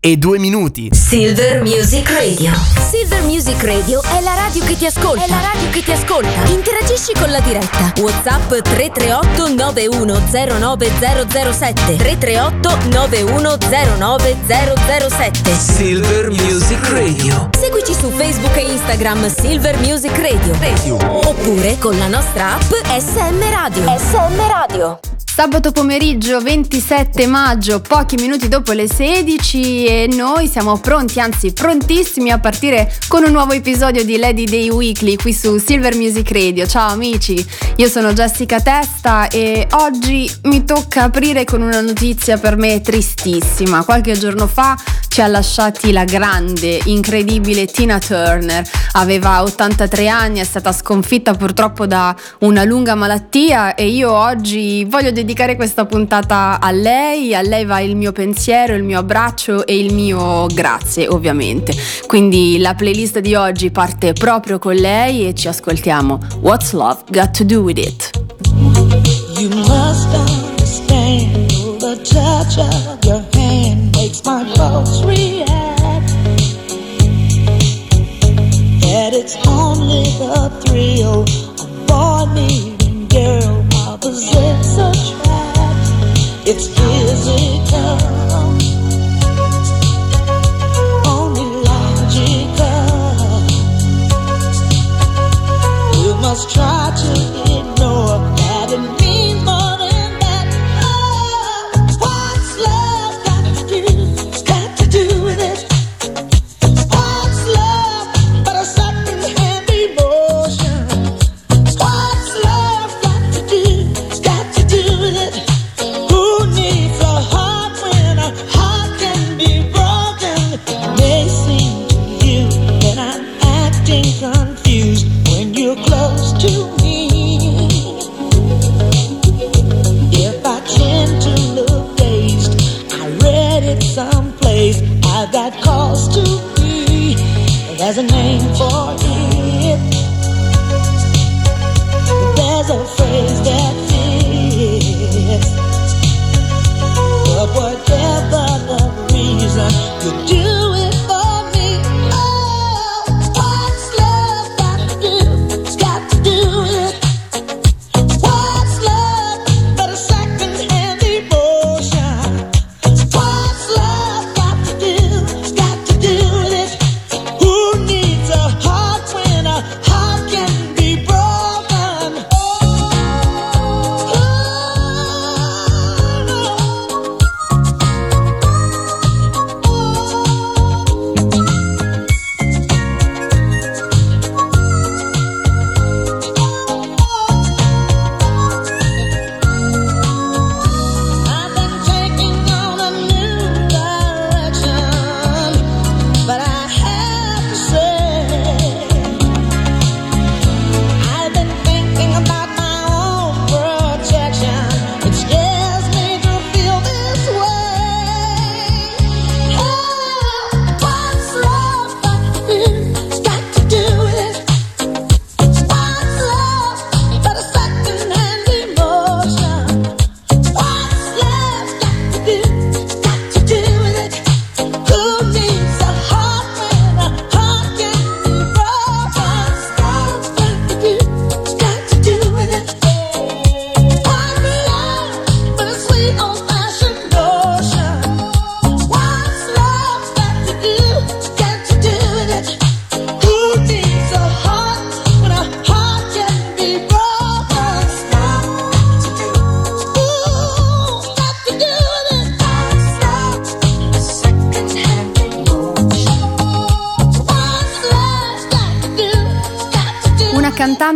e 2 minuti. Silver Music Radio. Silver Music Radio è la radio che ti ascolta. È la radio che ti ascolta. Interagisci con la diretta. WhatsApp 338 9109007. 338 9109007. Silver Music Radio. Seguici su Facebook e Instagram Silver Music Radio. Radio. Oppure con la nostra app SM Radio. SM Radio. Sabato pomeriggio 27 maggio, pochi minuti dopo le 16 e noi siamo pronti, anzi prontissimi a partire con un nuovo episodio di Lady Day Weekly qui su Silver Music Radio. Ciao amici, io sono Jessica Testa e oggi mi tocca aprire con una notizia per me tristissima. Qualche giorno fa ci ha lasciati la grande, incredibile Tina Turner. Aveva 83 anni, è stata sconfitta purtroppo da una lunga malattia e io oggi voglio dedicare questa puntata a lei, a lei va il mio pensiero, il mio abbraccio e il mio grazie ovviamente. Quindi la playlist di oggi parte proprio con lei e ci ascoltiamo What's Love Got to Do With It. You must understand the touch of your hand makes my pulse react That it's only the thrill of boy meeting girl opposites attract. It's physical, You must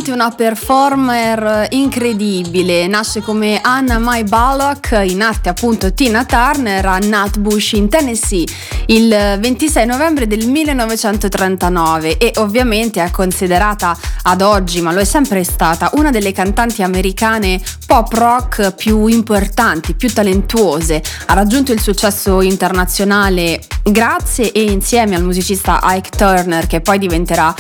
Cantante, una performer incredibile, nasce come Anna Mai Ballock, in arte appunto Tina Turner a Nutbush in Tennessee il 26 novembre del 1939 e ovviamente è considerata ad oggi, ma lo è sempre stata, una delle cantanti americane pop rock più importanti, più talentuose. Ha raggiunto il successo internazionale grazie e insieme al musicista Ike Turner che poi diventerà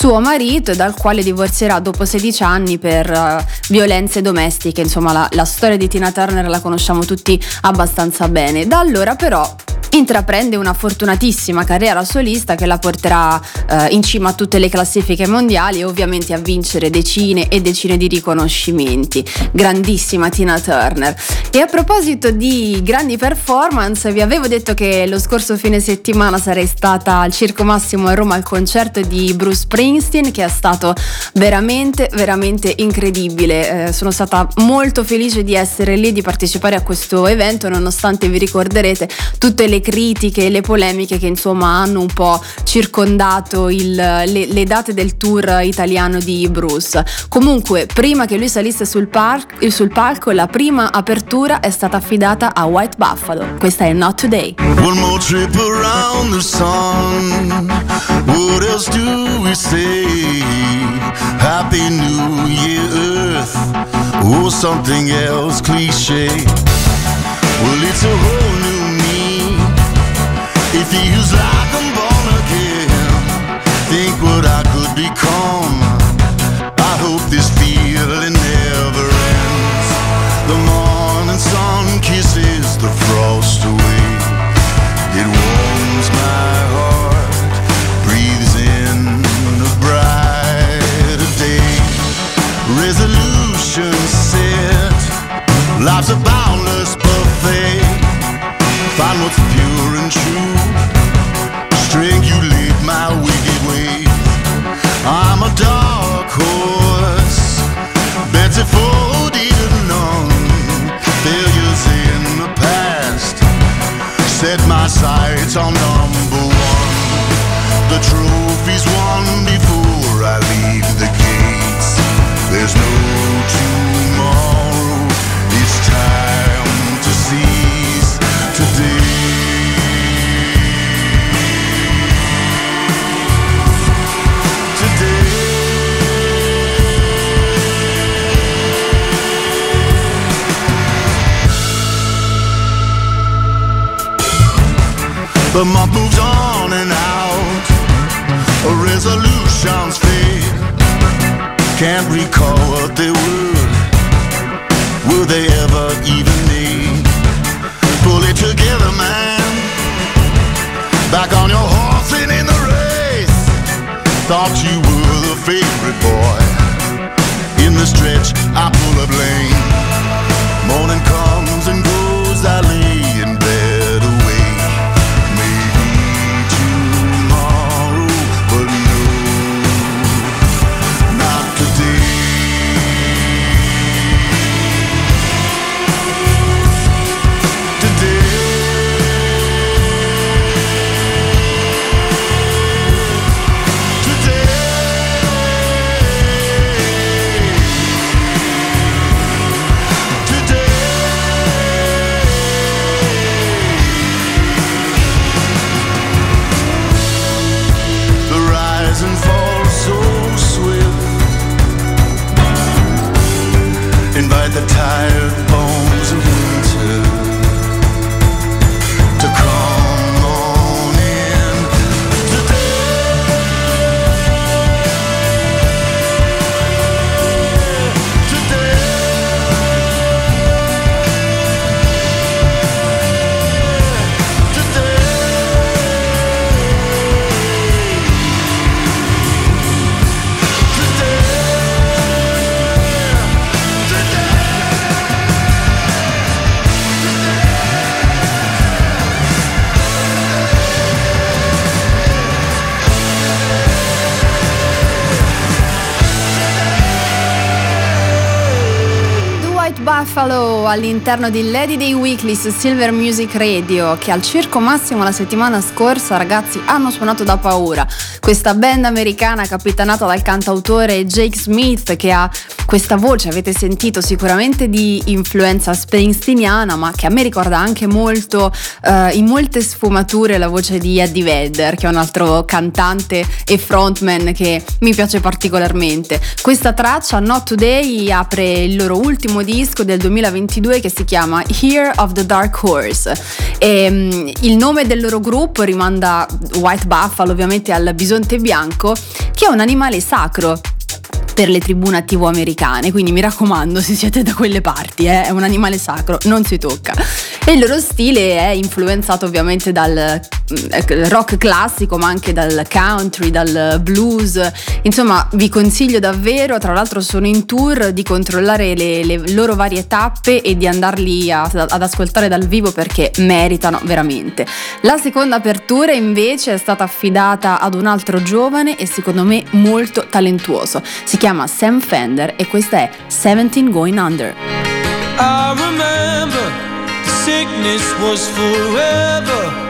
suo marito dal quale divorzierà dopo 16 anni per uh, violenze domestiche. Insomma, la, la storia di Tina Turner la conosciamo tutti abbastanza bene. Da allora però intraprende una fortunatissima carriera solista che la porterà eh, in cima a tutte le classifiche mondiali e ovviamente a vincere decine e decine di riconoscimenti. Grandissima Tina Turner. E a proposito di grandi performance, vi avevo detto che lo scorso fine settimana sarei stata al Circo Massimo a Roma al concerto di Bruce Springsteen che è stato veramente veramente incredibile. Eh, sono stata molto felice di essere lì, di partecipare a questo evento nonostante vi ricorderete tutte le critiche e le polemiche che insomma hanno un po' circondato il, le, le, date del tour italiano di Bruce. Comunque, prima che lui salisse sul, par- sul palco, la prima apertura è stata affidata a White Buffalo. Questa è Not Today. One more trip around the sun. What else do we say? Happy New Year Earth. Or something else cliche. Well, it's a whole new feels like I'm born again. Think what I could become. I hope this feeling never ends. The morning sun kisses the frost away. It warms my heart, breathes in brighter day. Set, life's a boundless buffet. Find what's pure and true. The month moves on and out. Resolutions fade. Can't recall what they were. Were they ever even made? Pull it together, man. Back on your horse and in the race. Thought you were the favorite boy. In the stretch, I pull up lane. All'interno di Lady Day Weekly su Silver Music Radio che al Circo Massimo la settimana scorsa ragazzi hanno suonato da paura. Questa band americana capitanata dal cantautore Jake Smith che ha questa voce avete sentito sicuramente di influenza springsteeniana, ma che a me ricorda anche molto, eh, in molte sfumature, la voce di Eddie Vedder, che è un altro cantante e frontman che mi piace particolarmente. Questa traccia, Not Today, apre il loro ultimo disco del 2022 che si chiama Here of the Dark Horse. E, um, il nome del loro gruppo rimanda White Buffalo ovviamente al bisonte bianco, che è un animale sacro per le tribù nativo americane, quindi mi raccomando se siete da quelle parti, eh, è un animale sacro, non si tocca. E il loro stile è influenzato ovviamente dal rock classico, ma anche dal country, dal blues. Insomma, vi consiglio davvero, tra l'altro sono in tour, di controllare le, le loro varie tappe e di andarli a, ad ascoltare dal vivo perché meritano veramente. La seconda apertura invece è stata affidata ad un altro giovane e secondo me molto talentuoso. Si chiama Sam Fender e questa è 17 Going Under. I remember sickness was forever.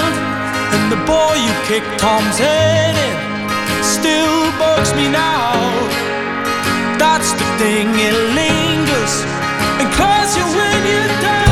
The boy you kicked Tom's head in still bugs me now. That's the thing, it lingers and claws you when you're down.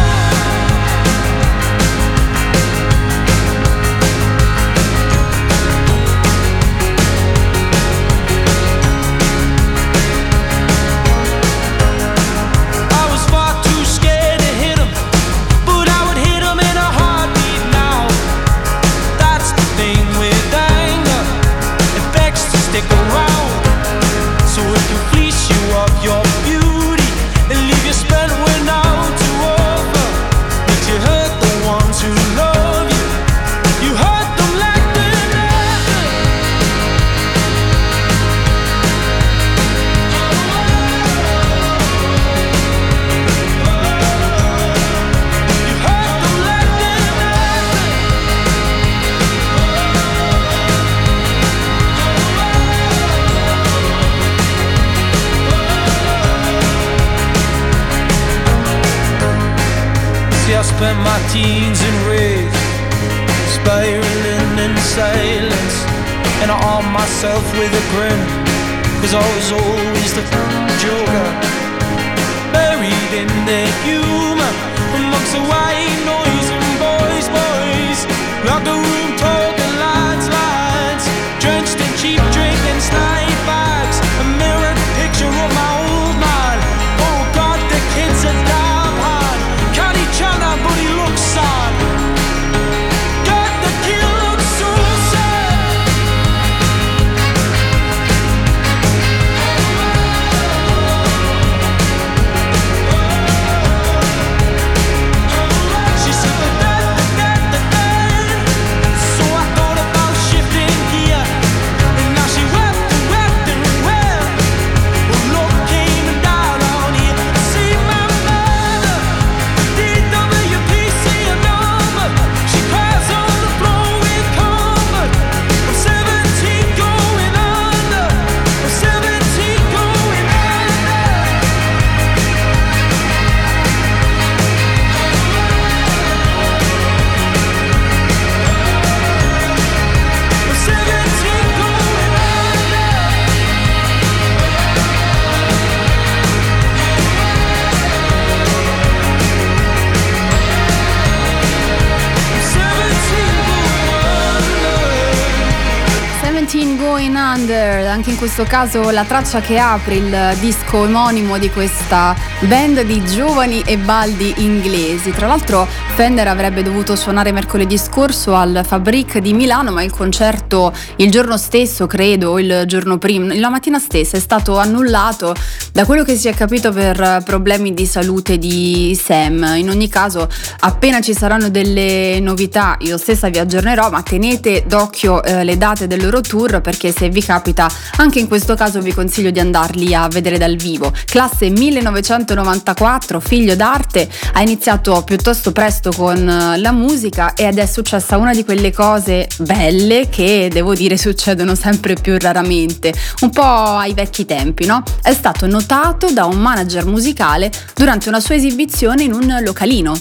Anche in questo caso la traccia che apre il disco omonimo di questa band di giovani e baldi inglesi. Tra l'altro Fender avrebbe dovuto suonare mercoledì scorso al Fabric di Milano, ma il concerto il giorno stesso, credo, o il giorno prima, la mattina stessa è stato annullato da quello che si è capito per problemi di salute di Sam. In ogni caso, appena ci saranno delle novità, io stessa vi aggiornerò, ma tenete d'occhio eh, le date del loro tour perché se vi capita, anche in questo caso vi consiglio di andarli a vedere dal vivo. Classe 1994, figlio d'arte, ha iniziato piuttosto presto con eh, la musica ed è successa una di quelle cose belle che devo dire succedono sempre più raramente, un po' ai vecchi tempi, no? È stato notato da un manager musicale durante una sua esibizione in un localino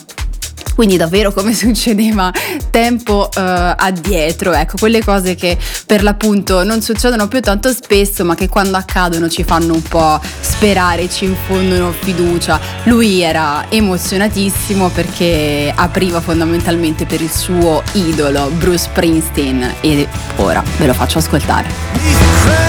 quindi davvero come succedeva tempo uh, addietro, ecco, quelle cose che per l'appunto non succedono più tanto spesso, ma che quando accadono ci fanno un po' sperare, ci infondono fiducia. Lui era emozionatissimo perché apriva fondamentalmente per il suo idolo Bruce Springsteen e ora ve lo faccio ascoltare.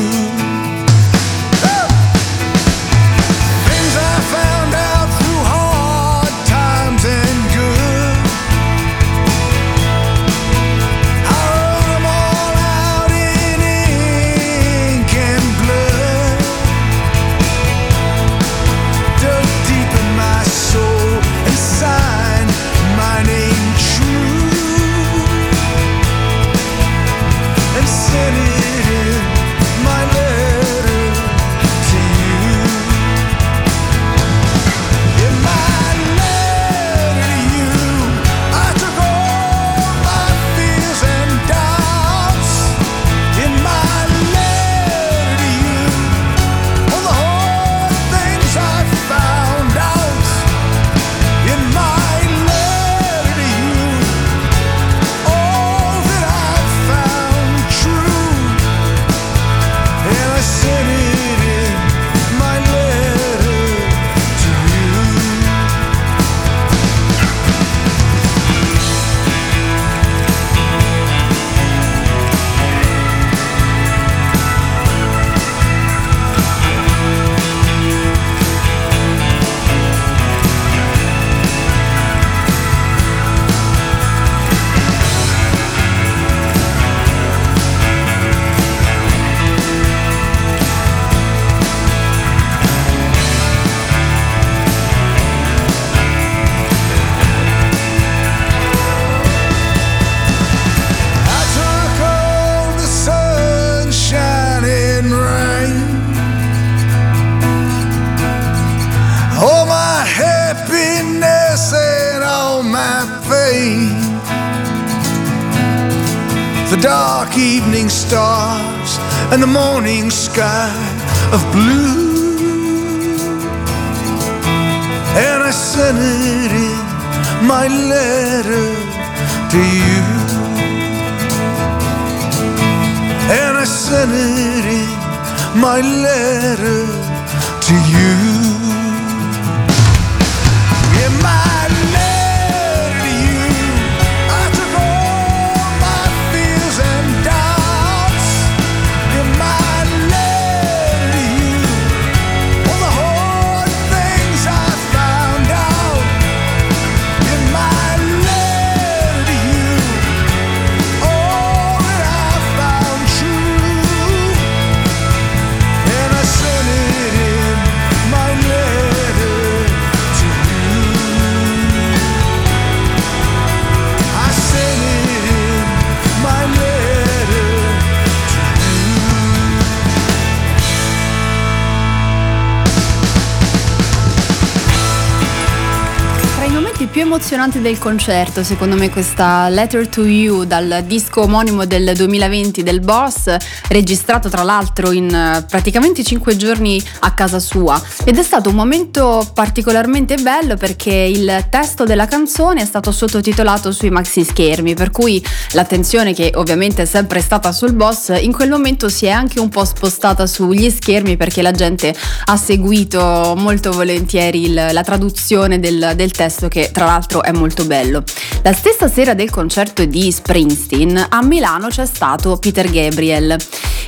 Più emozionanti del concerto, secondo me, questa Letter to You dal disco omonimo del 2020 del Boss, registrato tra l'altro in eh, praticamente 5 giorni a casa sua. Ed è stato un momento particolarmente bello perché il testo della canzone è stato sottotitolato sui maxi schermi, per cui l'attenzione che ovviamente è sempre stata sul Boss, in quel momento si è anche un po' spostata sugli schermi perché la gente ha seguito molto volentieri il- la traduzione del, del testo che tra l'altro è molto bello. La stessa sera del concerto di Springsteen a Milano c'è stato Peter Gabriel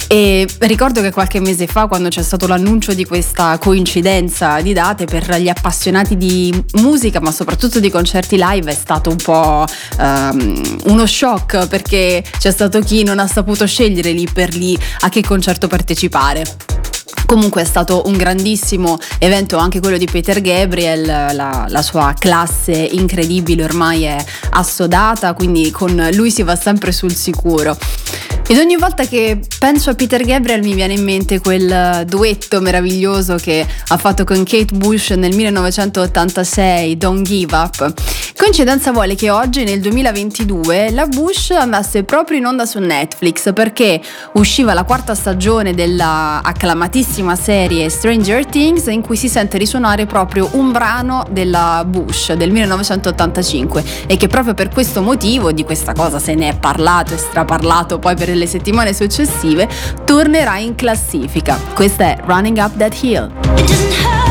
e ricordo che qualche mese fa quando c'è stato l'annuncio di questa coincidenza di date per gli appassionati di musica ma soprattutto di concerti live è stato un po' ehm, uno shock perché c'è stato chi non ha saputo scegliere lì per lì a che concerto partecipare. Comunque è stato un grandissimo evento anche quello di Peter Gabriel, la, la sua classe incredibile ormai è assodata, quindi con lui si va sempre sul sicuro. Ed ogni volta che penso a Peter Gabriel mi viene in mente quel duetto meraviglioso che ha fatto con Kate Bush nel 1986, Don't Give Up. Coincidenza vuole che oggi, nel 2022, la Bush andasse proprio in onda su Netflix perché usciva la quarta stagione della acclamatissima serie Stranger Things in cui si sente risuonare proprio un brano della Bush del 1985 e che proprio per questo motivo, di questa cosa se ne è parlato e straparlato poi per le settimane successive, tornerà in classifica. Questa è Running Up That Hill.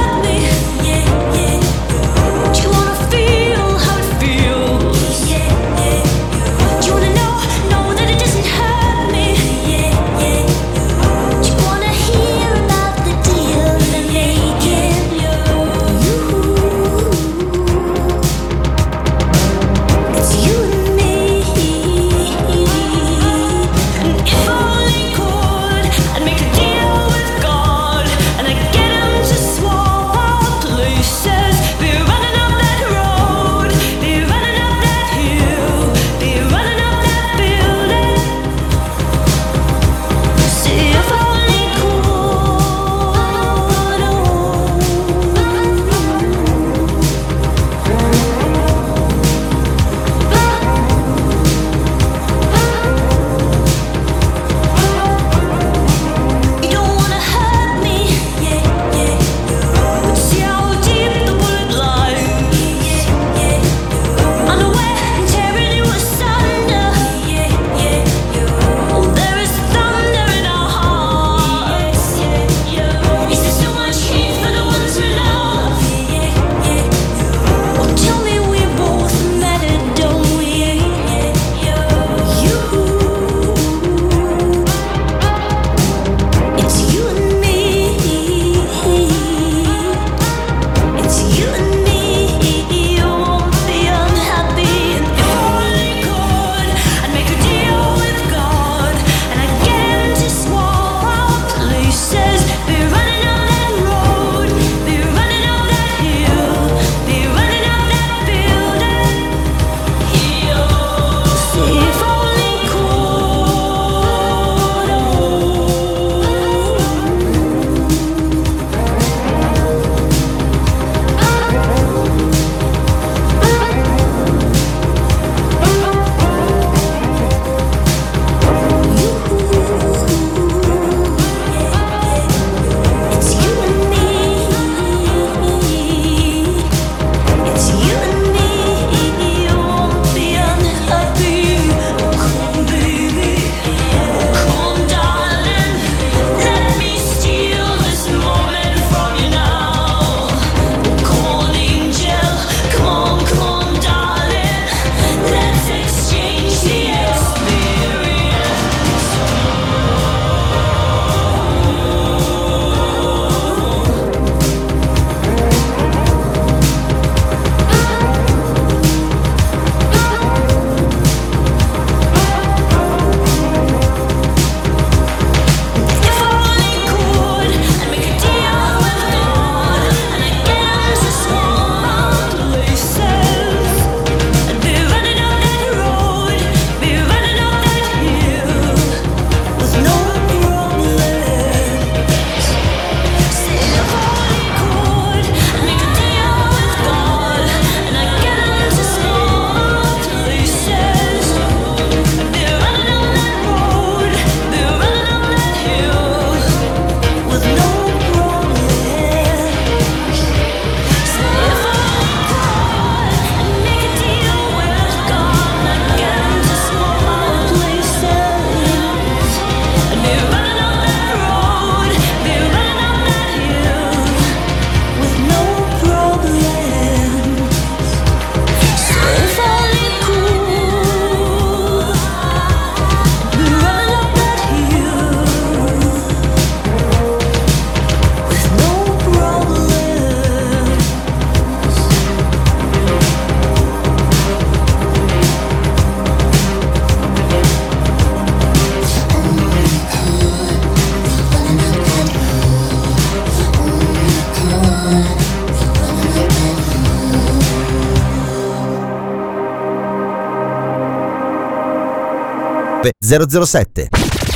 007.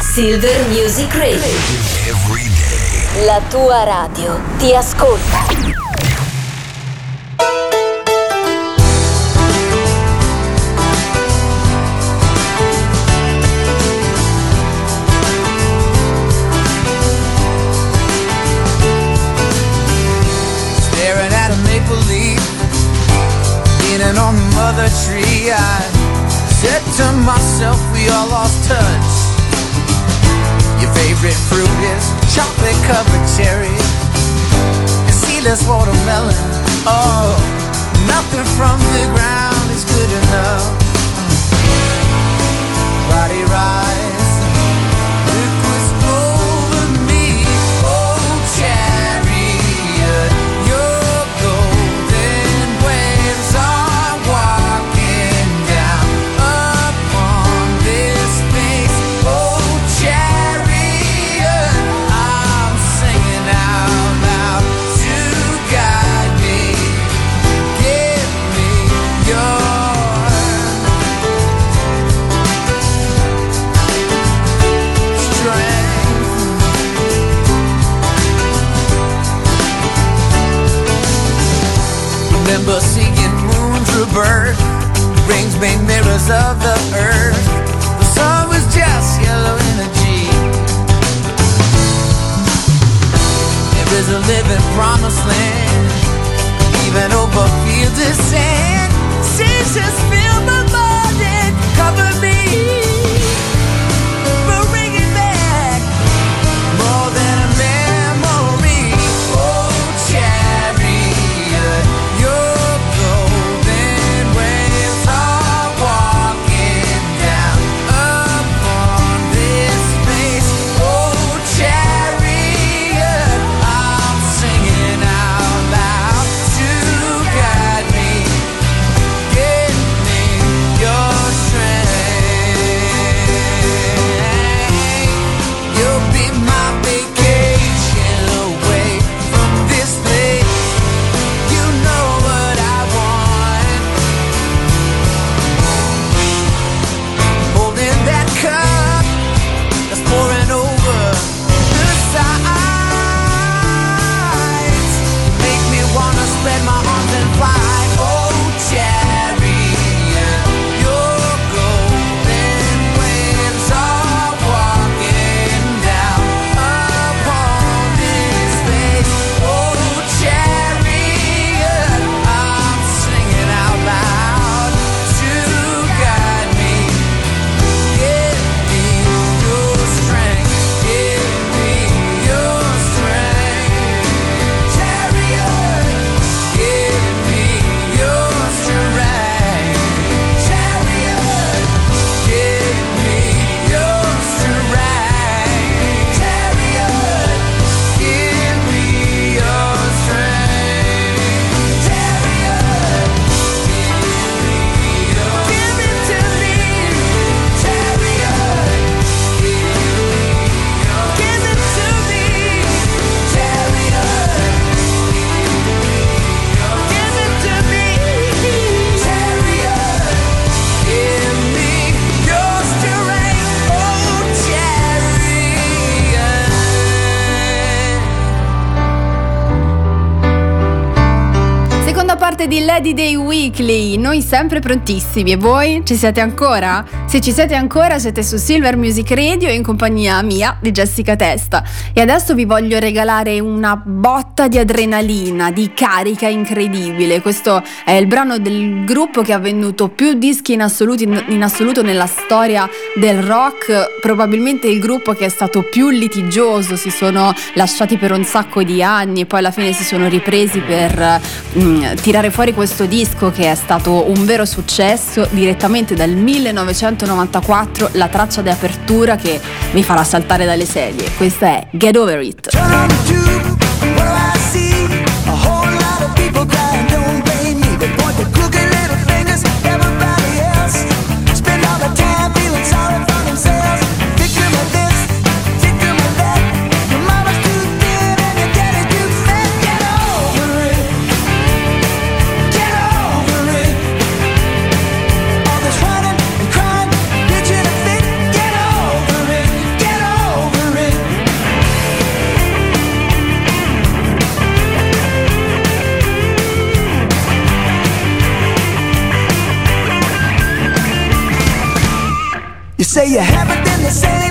Silver Music Radio. La tua radio ti ascolta. Staring at a maple leaf, leaning on the mother tree. I to myself, we all lost touch. Your favorite fruit is chocolate covered cherry and seedless watermelon. Oh, nothing from the ground is good enough. Body rise, of the earth. The sun was just yellow energy. There is a living promised land, Lady Day Weekly, noi sempre prontissimi. E voi? Ci siete ancora? Se ci siete ancora siete su Silver Music Radio in compagnia mia di Jessica Testa e adesso vi voglio regalare una botta di adrenalina, di carica incredibile. Questo è il brano del gruppo che ha venduto più dischi in assoluto, in assoluto nella storia del rock, probabilmente il gruppo che è stato più litigioso, si sono lasciati per un sacco di anni e poi alla fine si sono ripresi per mm, tirare fuori questo disco che è stato un vero successo direttamente dal 1994, la traccia di apertura che vi farà saltare dalle sedie. Questa è Get Over It. Say you haven't been the same since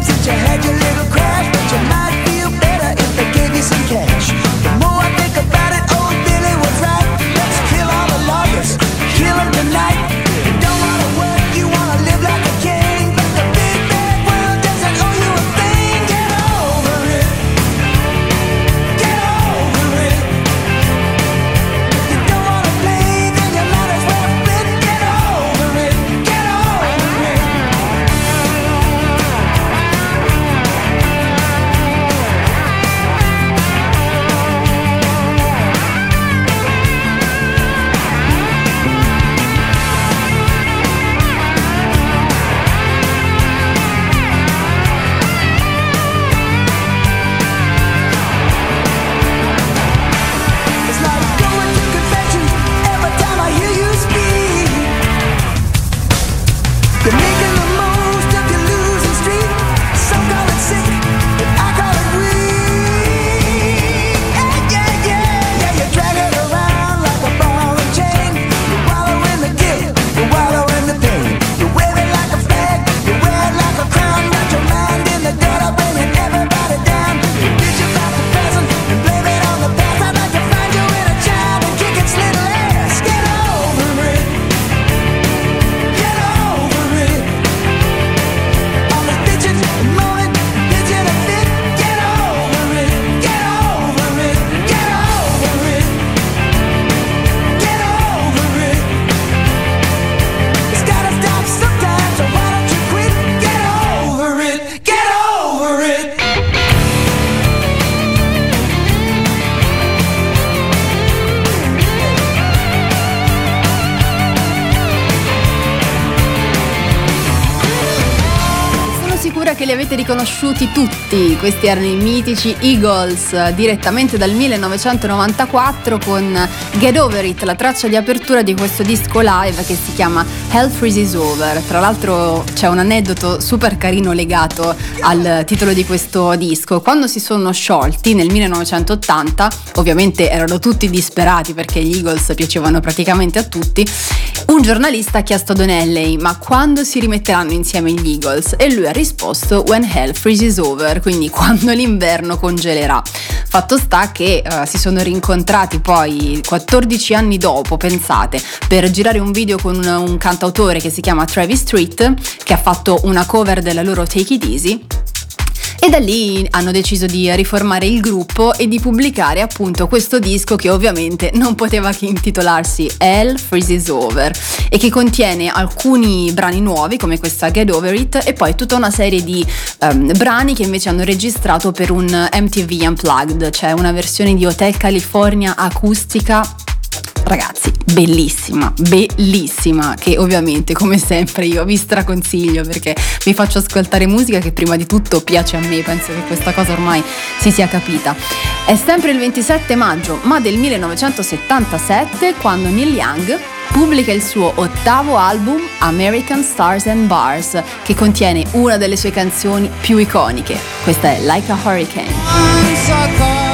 sicura che li avete riconosciuti tutti. Questi erano i mitici Eagles direttamente dal 1994 con Get Over It, la traccia di apertura di questo disco live che si chiama Hell Freezes Over. Tra l'altro c'è un aneddoto super carino legato al titolo di questo disco. Quando si sono sciolti nel 1980, ovviamente erano tutti disperati perché gli Eagles piacevano praticamente a tutti, un giornalista ha chiesto a Don Henley ma quando si rimetteranno insieme gli Eagles? E lui ha risposto When Hell Freezes Over, quindi quando l'inverno congelerà. Fatto sta che eh, si sono rincontrati poi 14 anni dopo, pensate, per girare un video con un, un cantautore che si chiama Travis Street, che ha fatto una cover della loro Take It Easy. E da lì hanno deciso di riformare il gruppo e di pubblicare appunto questo disco che ovviamente non poteva che intitolarsi Hell Freezes Over e che contiene alcuni brani nuovi come questa Get Over It e poi tutta una serie di ehm, brani che invece hanno registrato per un MTV Unplugged, cioè una versione di Hotel California acustica Ragazzi, bellissima, bellissima, che ovviamente come sempre io vi straconsiglio perché vi faccio ascoltare musica che prima di tutto piace a me, penso che questa cosa ormai si sia capita. È sempre il 27 maggio, ma del 1977, quando Neil Young pubblica il suo ottavo album American Stars and Bars, che contiene una delle sue canzoni più iconiche. Questa è Like a Hurricane.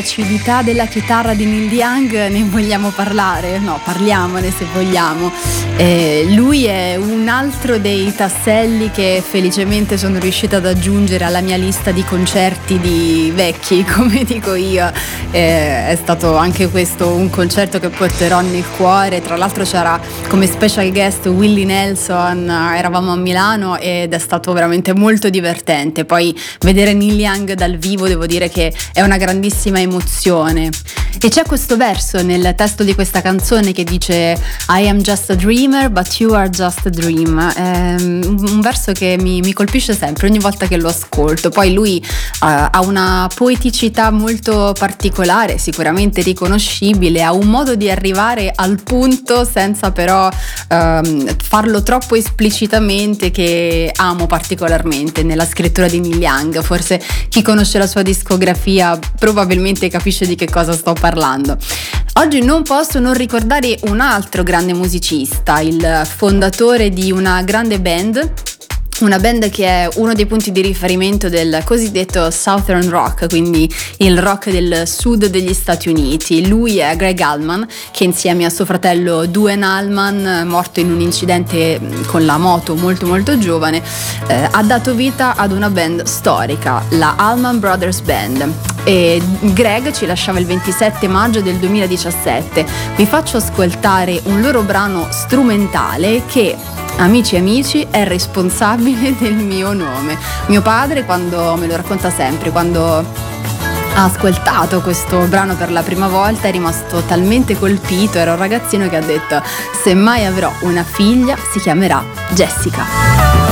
Dell'acidità della chitarra di Neil Young ne vogliamo parlare? No, parliamone se vogliamo. Eh, lui è un altro dei tasselli che felicemente sono riuscita ad aggiungere alla mia lista di concerti di vecchi, come dico io. Eh, è stato anche questo un concerto che porterò nel cuore. Tra l'altro c'era come special guest Willie Nelson, eravamo a Milano ed è stato veramente molto divertente. Poi vedere Neil Young dal vivo devo dire che è una grandissima emozione. E c'è questo verso nel testo di questa canzone che dice I am just a dreamer, but you are just a dream. È un verso che mi, mi colpisce sempre ogni volta che lo ascolto. Poi lui uh, ha una poeticità molto particolare, sicuramente riconoscibile, ha un modo di arrivare al punto senza però uh, farlo troppo esplicitamente che amo particolarmente nella scrittura di Neil Young. Forse chi conosce la sua discografia probabilmente capisce di che cosa sto parlando. Oggi non posso non ricordare un altro grande musicista, il fondatore di una grande band una band che è uno dei punti di riferimento del cosiddetto Southern Rock, quindi il rock del sud degli Stati Uniti. Lui è Greg Allman, che insieme a suo fratello Duen Allman, morto in un incidente con la moto molto molto giovane, eh, ha dato vita ad una band storica, la Allman Brothers Band. E Greg ci lasciava il 27 maggio del 2017. Vi faccio ascoltare un loro brano strumentale che Amici amici è responsabile del mio nome. Mio padre quando me lo racconta sempre, quando ha ascoltato questo brano per la prima volta è rimasto talmente colpito, era un ragazzino che ha detto se mai avrò una figlia si chiamerà Jessica.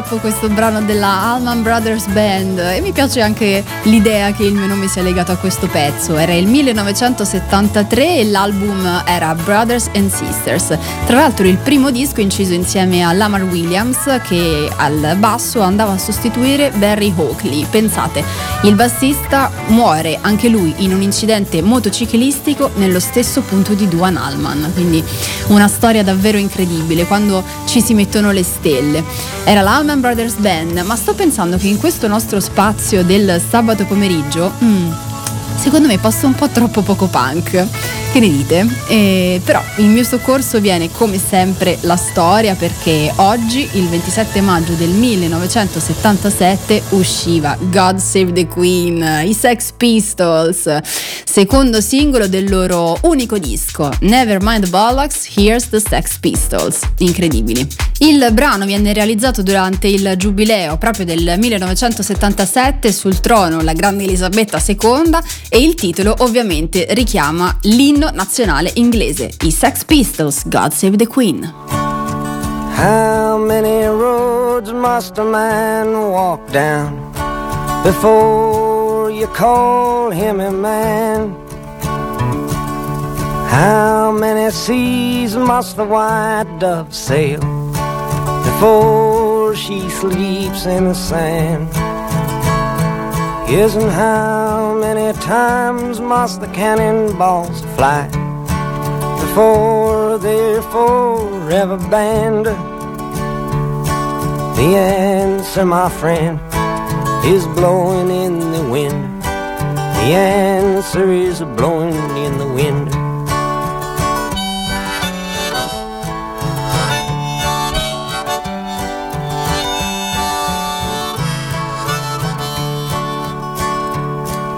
Troppo questo brano della Allman Brothers Band e mi piace anche l'idea che il mio nome sia legato a questo pezzo. Era il 1973 e l'album era Brothers and Sisters. Tra l'altro il primo disco inciso insieme a Lamar Williams che al basso andava a sostituire Barry Hawkley. Pensate, il bassista muore anche lui in un incidente motociclistico nello stesso punto di Duane Allman, quindi una storia davvero incredibile quando ci si mettono le stelle. Era l'Allman Brothers Band, ma sto pensando che in questo nostro spazio del sabato pomeriggio, mm, secondo me passa un po' troppo poco punk. Che ne dite? Eh, però in mio soccorso viene come sempre la storia perché oggi, il 27 maggio del 1977, usciva God Save the Queen, i Sex Pistols, secondo singolo del loro unico disco, Never Mind the Bollocks, Here's the Sex Pistols. Incredibili. Il brano viene realizzato durante il giubileo proprio del 1977 sul trono la grande Elisabetta II e il titolo ovviamente richiama l'inno nazionale inglese, i Sex Pistols, God Save the Queen. How many roads must a man walk down before you call him a man? How many seas must the white dove sail before she sleeps in the sand? Isn't how many times must the cannonballs fly before they're forever banned? The answer, my friend, is blowing in the wind. The answer is blowing in the wind.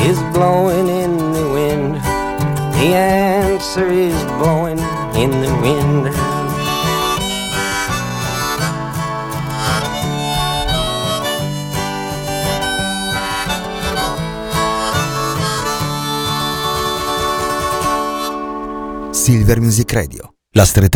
is blowing in the wind. The answer is blowing in the wind. Silver Music Radio, la stretta